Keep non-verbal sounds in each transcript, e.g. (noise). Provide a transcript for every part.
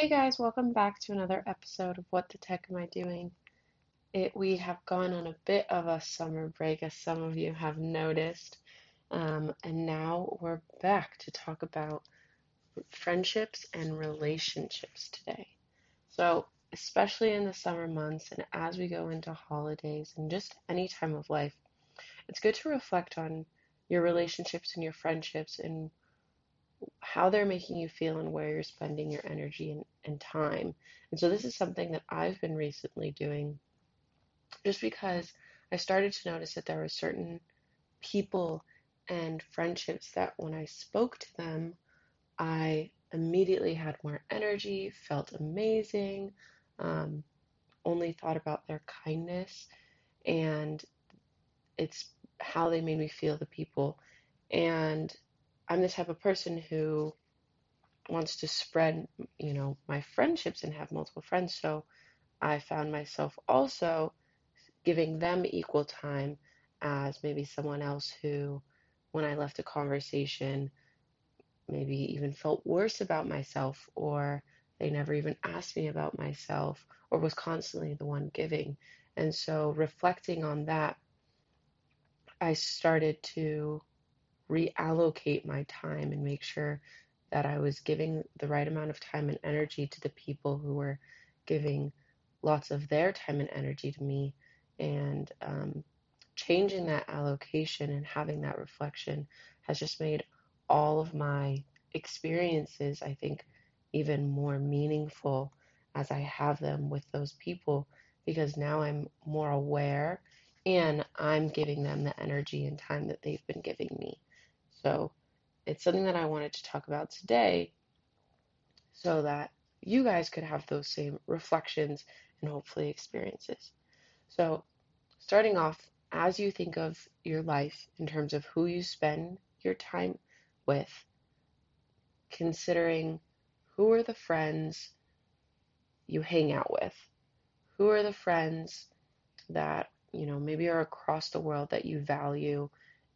Hey guys, welcome back to another episode of What the Tech Am I Doing? It we have gone on a bit of a summer break, as some of you have noticed, um, and now we're back to talk about friendships and relationships today. So, especially in the summer months and as we go into holidays and just any time of life, it's good to reflect on your relationships and your friendships and how they're making you feel and where you're spending your energy and, and time. And so this is something that I've been recently doing just because I started to notice that there were certain people and friendships that when I spoke to them, I immediately had more energy, felt amazing, um, only thought about their kindness, and it's how they made me feel, the people. And I'm the type of person who wants to spread, you know, my friendships and have multiple friends. So I found myself also giving them equal time as maybe someone else who, when I left a conversation, maybe even felt worse about myself, or they never even asked me about myself, or was constantly the one giving. And so, reflecting on that, I started to reallocate my time and make sure that I was giving the right amount of time and energy to the people who were giving lots of their time and energy to me. And um, changing that allocation and having that reflection has just made all of my experiences, I think, even more meaningful as I have them with those people because now I'm more aware and I'm giving them the energy and time that they've been giving me. So it's something that I wanted to talk about today so that you guys could have those same reflections and hopefully experiences. So, starting off, as you think of your life in terms of who you spend your time with, considering who are the friends you hang out with, who are the friends that, you know, maybe are across the world that you value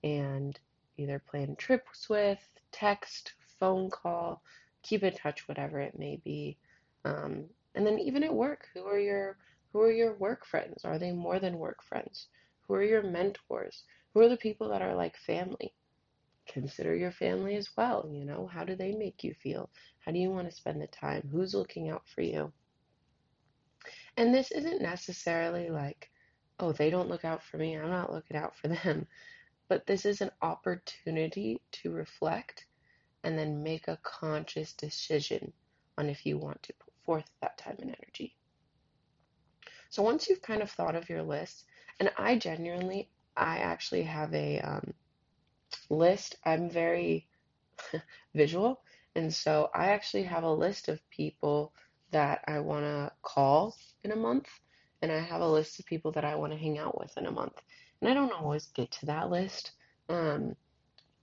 and either plan trips with, text, phone call, keep in touch, whatever it may be. Um, and then even at work, who are your who are your work friends? Are they more than work friends? Who are your mentors? Who are the people that are like family? Consider your family as well. You know, how do they make you feel? How do you want to spend the time? Who's looking out for you? And this isn't necessarily like, oh, they don't look out for me. I'm not looking out for them. But this is an opportunity to reflect and then make a conscious decision on if you want to put forth that time and energy. So once you've kind of thought of your list, and I genuinely, I actually have a um, list. I'm very (laughs) visual, and so I actually have a list of people that I want to call in a month, and I have a list of people that I want to hang out with in a month. And I don't always get to that list. Um,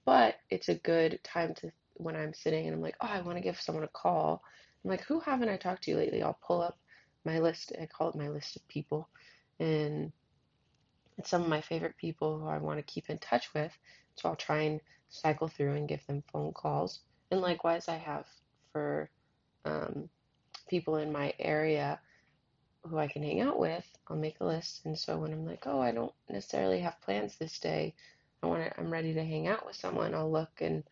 but it's a good time to when I'm sitting and I'm like, oh, I want to give someone a call. I'm like, who haven't I talked to lately? I'll pull up my list. I call it my list of people, and it's some of my favorite people who I want to keep in touch with. So I'll try and cycle through and give them phone calls. And likewise, I have for um, people in my area who I can hang out with, I'll make a list. And so when I'm like, oh, I don't necessarily have plans this day, I want to, I'm ready to hang out with someone, I'll look and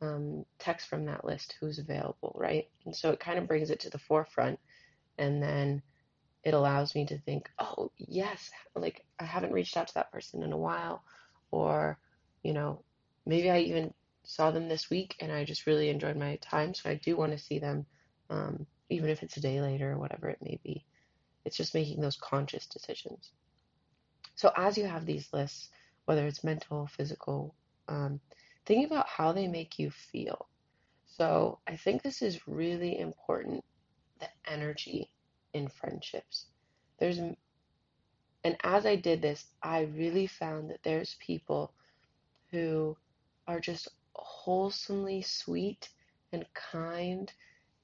um, text from that list who's available, right? And so it kind of brings it to the forefront. And then it allows me to think, oh, yes, like I haven't reached out to that person in a while. Or, you know, maybe I even saw them this week and I just really enjoyed my time. So I do want to see them, um, even if it's a day later or whatever it may be. It's just making those conscious decisions. So as you have these lists, whether it's mental, physical, um, think about how they make you feel. So I think this is really important the energy in friendships. There's, and as I did this, I really found that there's people who are just wholesomely sweet and kind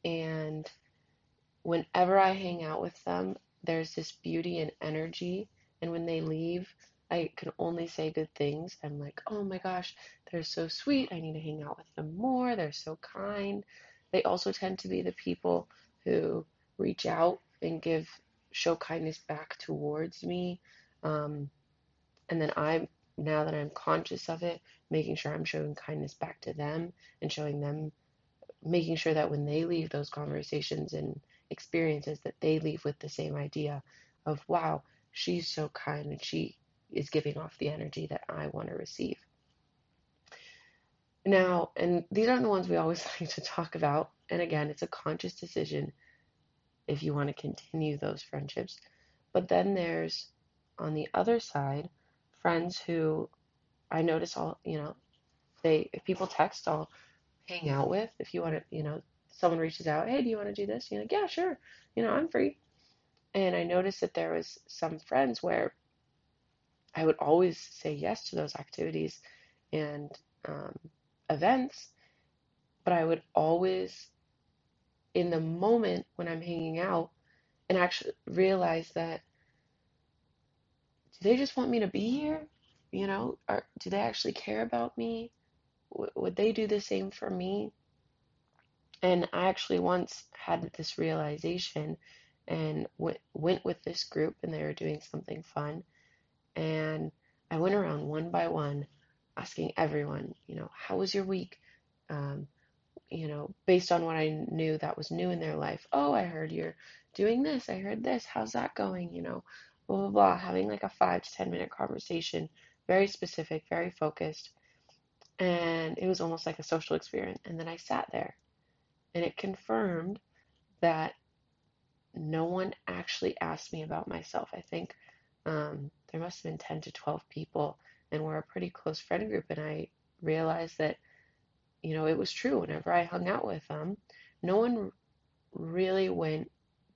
and whenever I hang out with them, there's this beauty and energy. And when they leave, I can only say good things. I'm like, oh my gosh, they're so sweet. I need to hang out with them more. They're so kind. They also tend to be the people who reach out and give show kindness back towards me. Um, and then I'm now that I'm conscious of it, making sure I'm showing kindness back to them and showing them, making sure that when they leave those conversations and experiences, that they leave with the same idea of, wow, she's so kind and she is giving off the energy that I want to receive. Now, and these aren't the ones we always (laughs) like to talk about. And again, it's a conscious decision if you want to continue those friendships. But then there's on the other side, friends who I notice all, you know, they, if people text, I'll hang out with. If you want to, you know, someone reaches out, hey, do you want to do this? You're like, yeah, sure. You know, I'm free. And I noticed that there was some friends where I would always say yes to those activities and um, events, but I would always, in the moment when I'm hanging out, and actually realize that do they just want me to be here? You know, or do they actually care about me? W- would they do the same for me? And I actually once had this realization and went, went with this group and they were doing something fun. And I went around one by one asking everyone, you know, how was your week? Um, you know, based on what I knew that was new in their life. Oh, I heard you're doing this. I heard this. How's that going? You know, blah, blah, blah. Having like a five to 10 minute conversation, very specific, very focused. And it was almost like a social experiment. And then I sat there and it confirmed that no one actually asked me about myself. I think um, there must have been 10 to 12 people, and we're a pretty close friend group. And I realized that, you know, it was true. Whenever I hung out with them, no one really went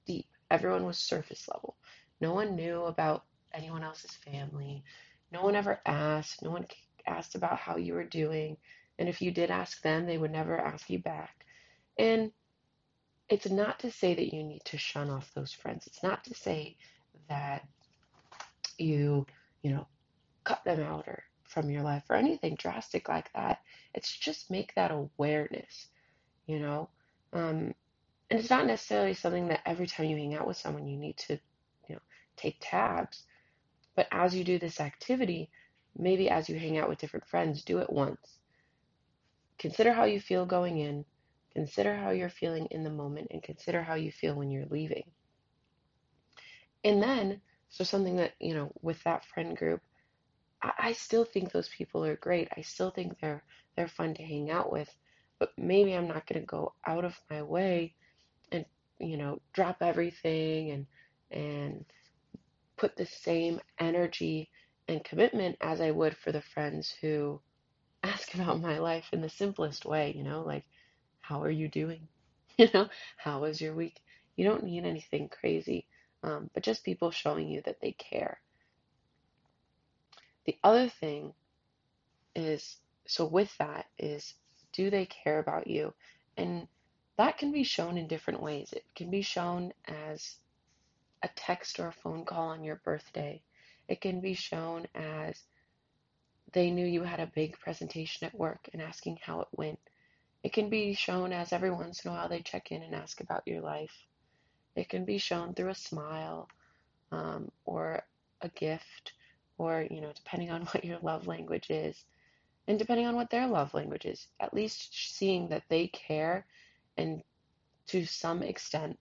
deep. Everyone was surface level. No one knew about anyone else's family. No one ever asked. No one asked about how you were doing. And if you did ask them, they would never ask you back. And it's not to say that you need to shun off those friends. It's not to say that you, you know, cut them out or from your life or anything drastic like that. It's just make that awareness, you know. Um, and it's not necessarily something that every time you hang out with someone you need to, you know, take tabs. But as you do this activity, maybe as you hang out with different friends, do it once. Consider how you feel going in, consider how you're feeling in the moment, and consider how you feel when you're leaving. And then, so something that, you know, with that friend group, I, I still think those people are great. I still think they're they're fun to hang out with. But maybe I'm not gonna go out of my way and, you know, drop everything and and put the same energy and commitment as I would for the friends who ask (laughs) about my life in the simplest way, you know, like, how are you doing? (laughs) You know, how was your week? You don't need anything crazy, um, but just people showing you that they care. The other thing is, so with that, is do they care about you? And that can be shown in different ways. It can be shown as a text or a phone call on your birthday. It can be shown as they knew you had a big presentation at work and asking how it went. It can be shown as every once in a while they check in and ask about your life. It can be shown through a smile um, or a gift, or, you know, depending on (laughs) what your love language is, and depending on what their love language is, at least seeing that they care and to some extent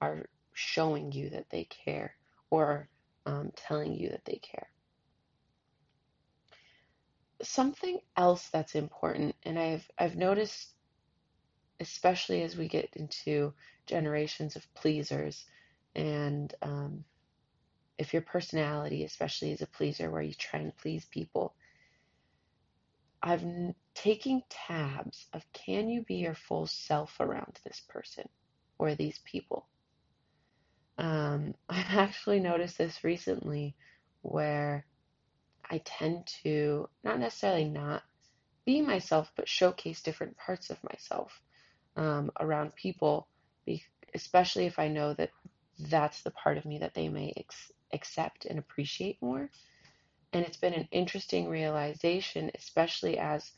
are showing you that they care or um, telling you that they care. Something else that's important, and I've I've noticed especially as we get into generations of pleasers and um, if your personality especially is a pleaser where you try and please people i've n- taking tabs of can you be your full self around this person or these people? Um, (laughs) i've actually noticed this recently where i tend to not necessarily not be myself but showcase different parts of myself um, around people, especially if I know that that's the part of me that they may ex- accept and appreciate more. And it's been an interesting realization, especially as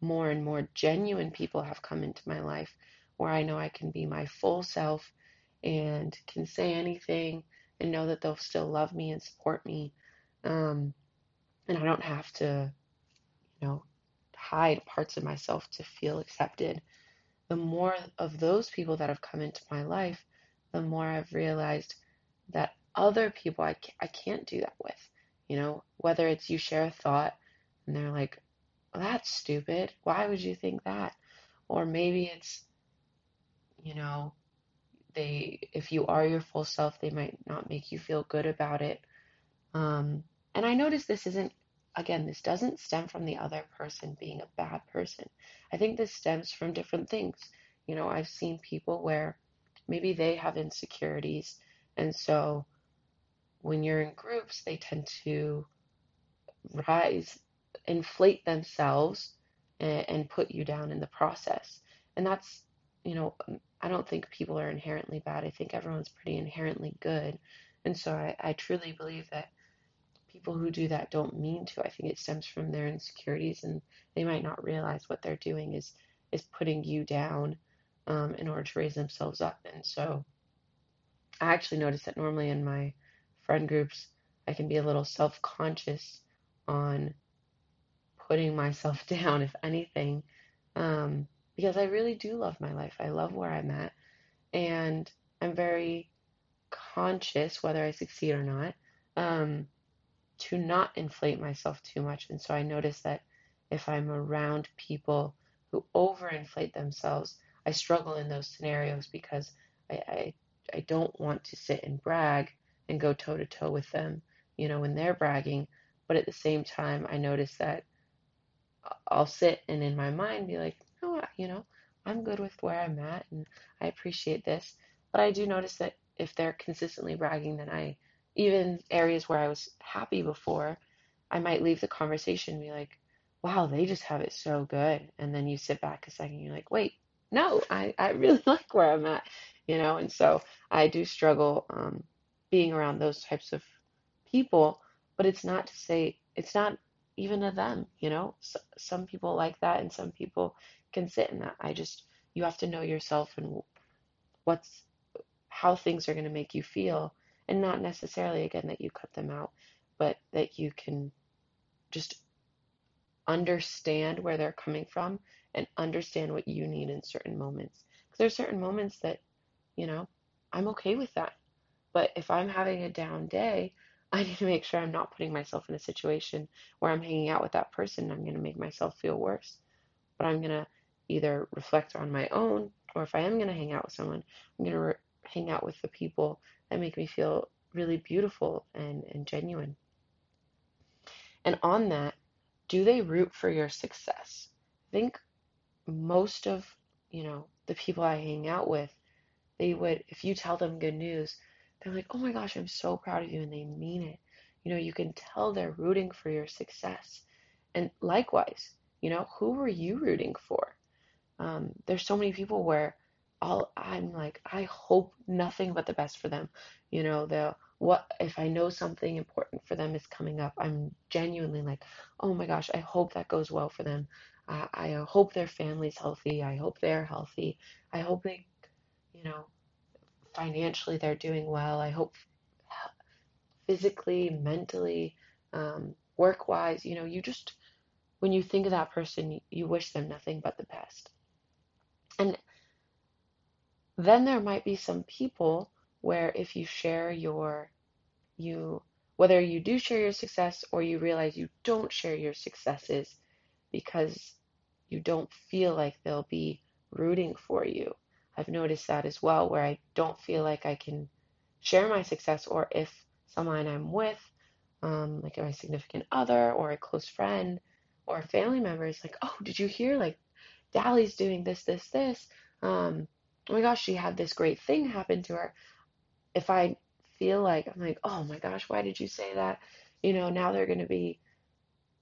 more and more genuine people have come into my life where I know I can be my full self and can say anything and know that they'll still love me and support me. Um, and I don't have to, you know, hide parts of myself to feel accepted. The more of those people that have come into my life, the more I've realized that other people I I can't do that with. You know, whether it's you share a thought and they're like, well, that's stupid. Why would you think that? Or maybe it's, you know, they, if you are your full self, they might not make you feel good about it. Um, and I notice this isn't, again, this doesn't stem from the other person being a bad person. I think this stems from different things. You know, I've seen people where maybe they have insecurities, and so when you're in groups, they tend to rise, inflate themselves, and, and put you down in the process. And that's, you know, um, I don't think people are inherently bad. I think everyone's pretty inherently good. And so I, I truly believe that people who do that don't mean to. I think it stems from their insecurities and they might not realize what they're doing is is putting you down um, in order to raise themselves up. And so I actually notice that normally in my friend groups, I can be a little self conscious on putting myself (laughs) down, if anything, um, because I really do love my life. I love where I'm at, and I'm very conscious, whether I succeed or not, um, to not inflate myself too much. And so I notice that if I'm around people who overinflate themselves, I struggle in those scenarios because I, I, I don't want to sit and brag and go toe to toe with them, you know, when they're bragging. But at the same time, I notice that I'll sit and in my mind be like, no, you know, I'm good with where I'm at and I appreciate this. But I do notice that if they're consistently bragging, then I, even areas where I was happy before, I might leave the conversation and be like, wow, they just have it so good. And then you sit back a second, you're like, wait, no, I, I really (laughs) like where I'm at, you know? And so I do struggle um, being around those types of people, but it's not to say, it's not even of them, you know. S- some people like that, and some people can sit in that. I just you have to know yourself and what's how things are going to make you feel, and not necessarily again that you cut them out, but that you can just understand where they're coming from and understand what you need in certain moments. Because there's certain moments that, you know, I'm okay with that. But if I'm having a down day, (laughs) I need to make sure I'm not putting myself in a situation where I'm hanging out with that person. I'm going to make myself feel worse. But I'm going to either reflect on my own, or if I am going to hang out with someone, I'm going to re- hang out with the people that make me feel really beautiful and, and genuine. And on that, do they root for your success? I think most of, you know, the people I hang out with, they would, if you tell them good news, they're like, oh my gosh, I'm so proud of you, and they mean it. You know, you can tell they're rooting for your success. And likewise, you know, who were you rooting for? Um, there's so many people where all I'm like, I hope nothing but the best for them. You know, the what if I know something important for them is coming up? I'm genuinely like, oh my gosh, I hope that goes well for them. Uh, I hope their family's healthy. I hope they're healthy. I hope they, you know, financially they're doing well. I hope physically, mentally, um, work wise, you know, you just, when you think of that person, you wish them nothing but the best. And then there might be some people where if you share your, you, whether you do share your success or you realize you don't share your successes because you don't feel like they'll be rooting for you I've noticed that as well, where I don't feel like I can share my success, or if someone I'm with, um, like my significant other or a close friend or a family member is like, oh, did you hear? Like, Dally's doing this, this, this. Um, oh my gosh, she had this great thing happen to her. If I feel like I'm like, oh my gosh, why did you say that? You know, now they're going to be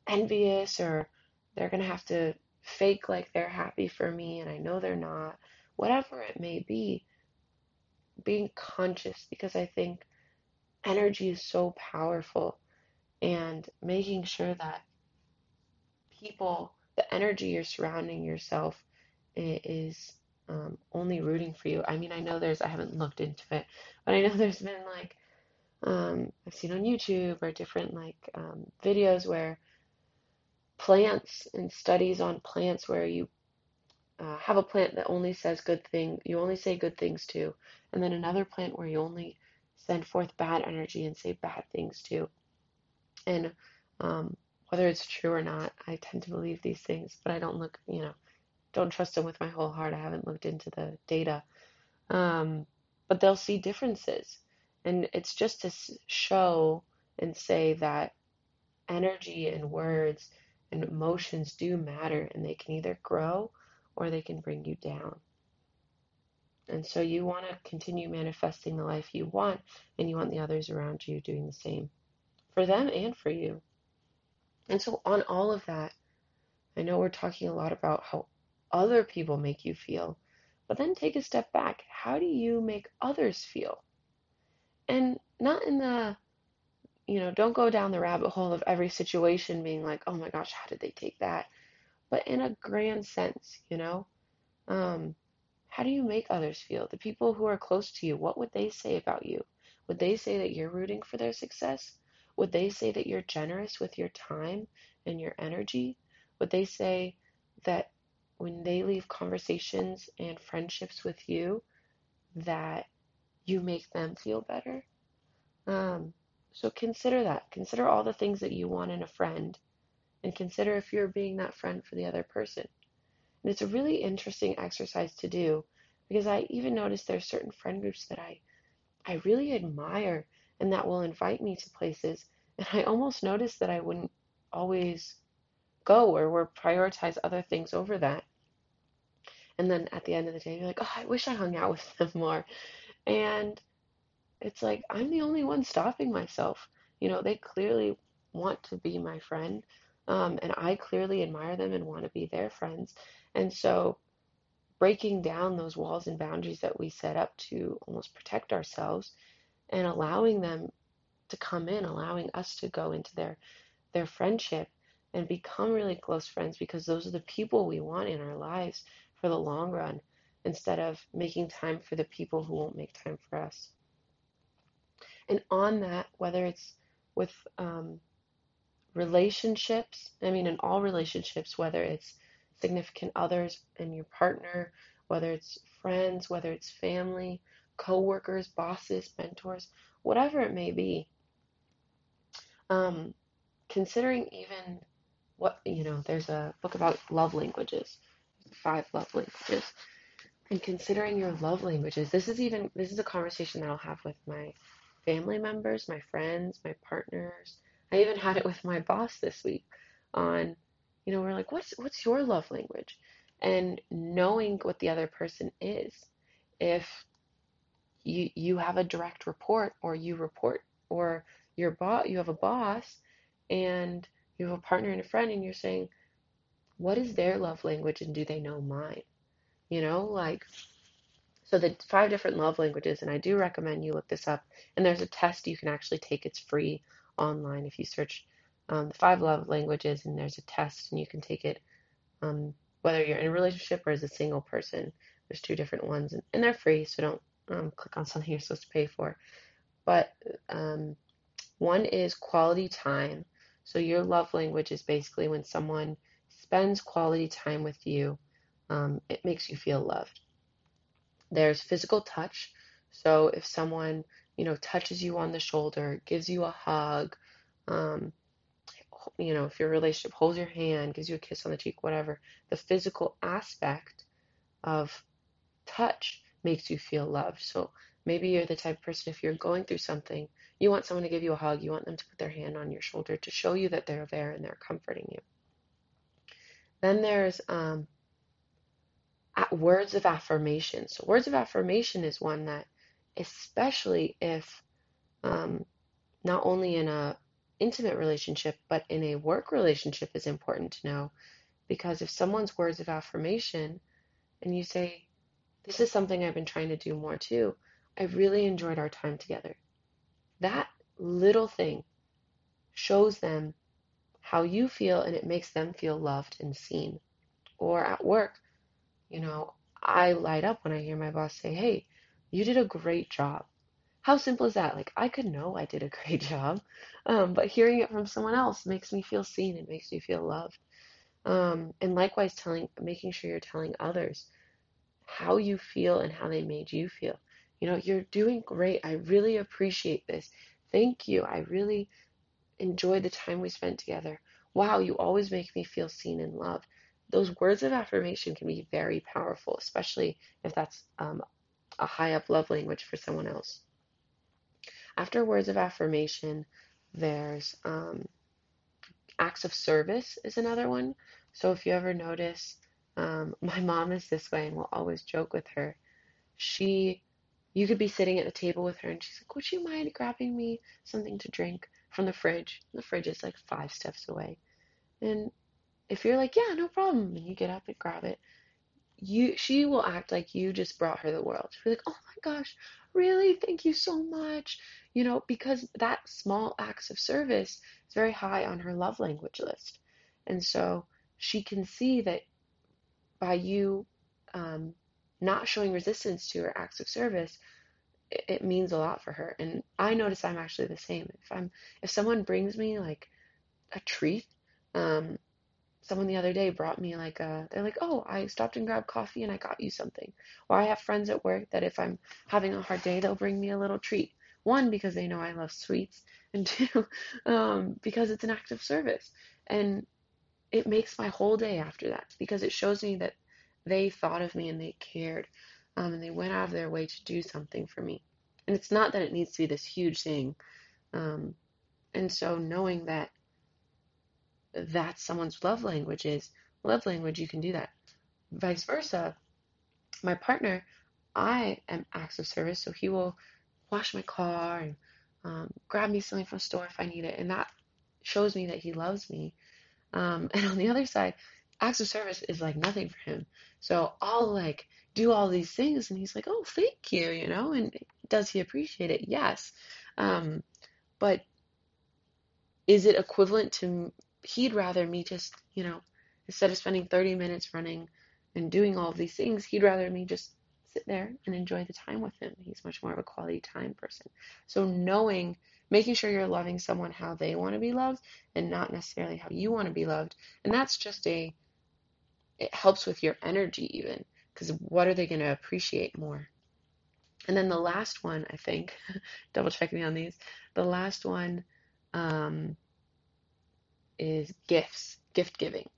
envious or they're going to have to fake like they're happy for me and I know they're not whatever it may be, being conscious because I think energy is so powerful and making sure that people, the energy you're surrounding yourself is um, only rooting for you. I mean, I know there's, I haven't looked into it, but I know (laughs) there's been like, um, I've seen on YouTube or different like um, videos where plants and studies on plants where you uh, have a plant that only says good thing, you only say good things to, and then another plant where you only send forth bad energy and say bad things to. And um, whether it's true or not, I tend to believe these things, but I don't look, you know, don't trust them with my whole heart. I haven't looked into the data. Um, but they'll see differences. And it's just to show and say that energy and words and emotions do matter and they can either grow or they can bring you down. And so you want to continue manifesting the life you want, and you want the others around you doing the same for them and for you. And so, on all of that, I know we're talking a lot about how other people make you feel, but then take a step back. How do you make others feel? And not in the, you know, don't go down the rabbit hole of every situation being like, oh my gosh, how did they take that? But in a grand sense, you know, um, how do you make others feel? The people who are close to you, what would they say about you? Would they say that you're rooting for their success? Would they say that you're generous with your time and your energy? Would they say that when they leave conversations and friendships with you, that you make them feel better? Um, so consider that. Consider all the things that you want in a friend and consider if you're being that friend for the other person. And it's a really interesting exercise to do because I even noticed there are certain friend groups that I I really admire and that will invite me to places and I almost noticed that I wouldn't always go or would prioritize other things over that. And then at the end of the day, you're like, oh, I wish I hung out with (laughs) them more. And it's like, I'm the only one stopping myself. You know, they clearly want to be my friend. Um, and I clearly admire them and want to be their friends. And so breaking down those walls and boundaries that we set up to almost protect ourselves and allowing them to come in, allowing us to go into their their friendship and become really close friends because those are the people we want in our lives for the long run instead of making time for the people who won't make time for us. And on that, whether it's with um, relationships, I mean, in all relationships, whether it's significant others and your partner, whether it's friends, whether it's family, coworkers, bosses, mentors, whatever it may be. Um, considering even what, you know, there's a book about love languages, five love languages. And considering your love languages, this is even, this is a conversation that I'll have with my family members, my friends, my partners. I even had it with my boss this week on you know, we're like, what's what's your love language? And knowing what the other person is. If you you have a direct report or you report or your boss you have a boss and you have a partner and a friend and you're saying, what is their love language and do they know mine? You know, like so the five different love languages, and I do recommend you look this up. And there's a test you can actually take. It's free online if you search um, the five love languages, and there's a test, and you can take it um, whether you're in a relationship or as a single person. There's two different ones, and, and they're free, so don't um, click on something (laughs) you're supposed to pay for. But um, one is quality time. So your love language is basically when someone spends quality time with you, um, it makes you feel loved. There's physical touch. So if someone you know touches you on the shoulder, gives you a hug, um, you know, if your relationship holds your hand, gives you a kiss on the cheek, whatever, the physical aspect of touch makes you feel loved. So maybe you're the type of person, if you're going through something, you want someone to give you a hug, you want them to put their hand on your shoulder to show you that they're there and they're comforting you. Then there's um, words of affirmation. So, words of affirmation is one that, especially if um, not only in a intimate relationship, but in a work relationship is important to know. Because if someone's words of affirmation and you say, This is something I've been trying to do more too, I really enjoyed our time together. That little thing shows them how you feel and it makes them feel loved and seen. Or at work, you know, I light up when I hear my boss say, Hey, you did a great job. How simple is that? Like, I could know I did a (laughs) great job, um, but hearing it from someone else makes me feel seen. It makes me feel loved. Um, and likewise, telling, making sure you're telling others how you feel and how they made you feel. You know, you're doing great. I really appreciate this. Thank you. I really enjoy the time we spent together. Wow, you always make me feel seen and loved. Those words of affirmation can be very powerful, especially if that's um, a high up love language for someone else. After words of affirmation, there's um, acts of service is another one. So if you ever notice, um, (laughs) my mom is this way and we'll always joke with her. She, you could be sitting at the table with her and she's like, Would you mind grabbing me something to drink from the fridge? The fridge is like five steps away. And if you're like, Yeah, no problem, and you get up and grab it, you she will act like you just brought her the world. She'll be like, Oh my gosh, really? Thank you so much. You know, because that small acts of service is very high on her love language list. And so she can see that by you um, not showing resistance to her acts of service, it, means a lot for her. And I notice I'm actually the same. If I'm if someone brings me like a treat, um, someone the other day brought me like a they're like oh i stopped and grabbed coffee and i got you something. Or i have friends at work that if i'm having a hard day they'll bring me a little treat. One because they know i love sweets. (laughs) And two um, because it's an act of service. And it makes my whole day after that because it shows me that they thought of me and they cared um, and they went out of their way to do something for me and it's not that it needs to be this huge thing um, and so knowing that that's someone's love language is love language, you can do that. Vice versa, my partner, I am acts of service, so he will wash my car and um, grab me something from the store if I need it, and that shows me that he loves me. Um, (laughs) and on the other side, acts of service is like nothing for him. So I'll like do all these things, and he's like, "Oh, thank you," you know. And does he appreciate it? Yes. Um, but is it equivalent to he'd rather me just, you know, instead of spending 30 minutes running and doing all of these things, he'd rather me just sit there and enjoy the time with him. He's much more of a quality time person. So knowing, making sure you're loving someone how they want to be loved and not necessarily how you want to be loved. And that's just a, it helps with your energy even, because what are they going to appreciate more? And then the last one, I think, (laughs) double checking on these, the last one, um, is gifts, gift giving.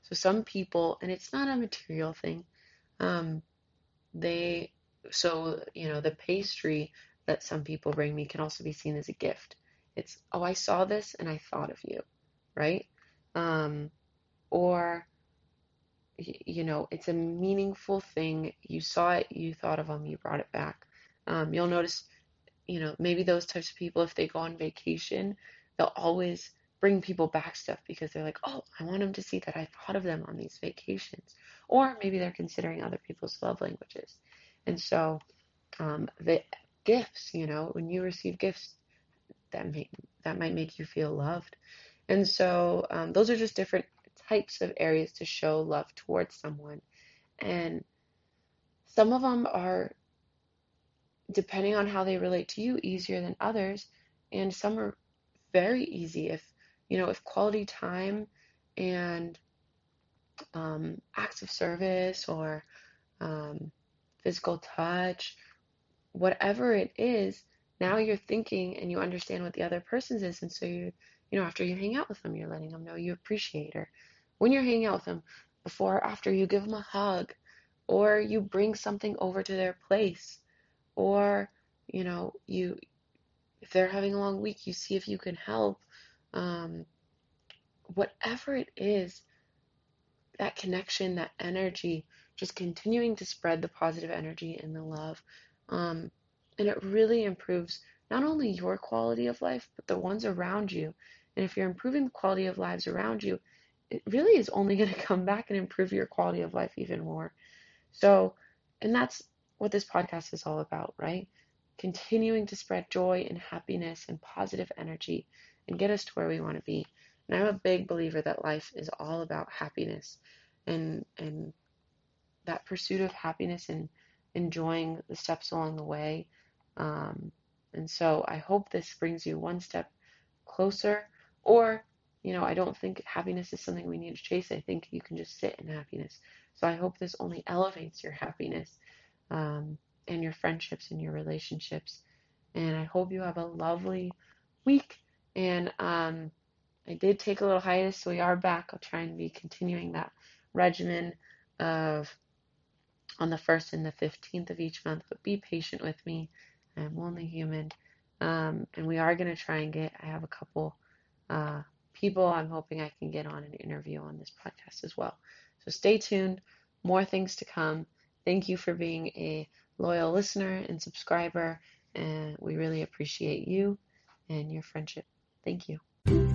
So some people, and it's not a material thing, um, they, so, you know, the pastry that some people bring me can also be seen as a gift. It's, oh, I saw this and I thought of you, right? Um, or, you know, it's a meaningful thing. You saw it, you thought of them, you brought it back. Um, you'll notice, you know, maybe those types of people, if they go on vacation, they'll always bring people back stuff because they're like, oh, I want them to see that I thought of them on these vacations. Or maybe they're considering other people's love languages. And so um, the gifts, you know, when you receive gifts, that may, that might make you feel loved. And so um, those are just different types of areas to show love towards someone. And some of them are, depending on how they relate to you, easier than others. And some are very easy if you know, if quality time and um, acts of service or um, physical touch, whatever it is, now you're thinking and you understand what the other person's is, and so you, you know, after you hang out with them, you're letting them know you appreciate her. When you're hanging out with them, before or after you give them a hug, or you bring something over to their place, or you know, you if they're having a long week, you see if you can help, um, whatever it is, that connection, that energy, just continuing to spread the positive energy and the love. Um, and it really improves not only your quality of life, but the ones around you. And if you're improving the quality of lives around you, it really is only (laughs) going to come back and improve your quality of life even more. So, and that's what this podcast is all about, right? Continuing to spread joy and happiness and positive energy and get us to where we want to be. And I'm a big believer that life is all about happiness and and that pursuit of happiness and enjoying the steps along the way. Um, and so I hope this brings you one step closer. Or, you know, I don't think happiness is something we need to chase. I think you can just sit in happiness. So I hope this only (laughs) elevates your happiness um, and your friendships and your relationships. And I hope you have a lovely week. And um, I did take a little hiatus, so we are back. I'll try and be continuing that regimen of on the 1st and the 15th of each month, but be patient with me. I'm only human. Um, and we are going to try and get, I have a couple uh, people I'm hoping I can get on an interview on this podcast as well. So stay tuned. More things to come. Thank you for being a loyal listener and subscriber. And we really appreciate you and your friendship. Thank you.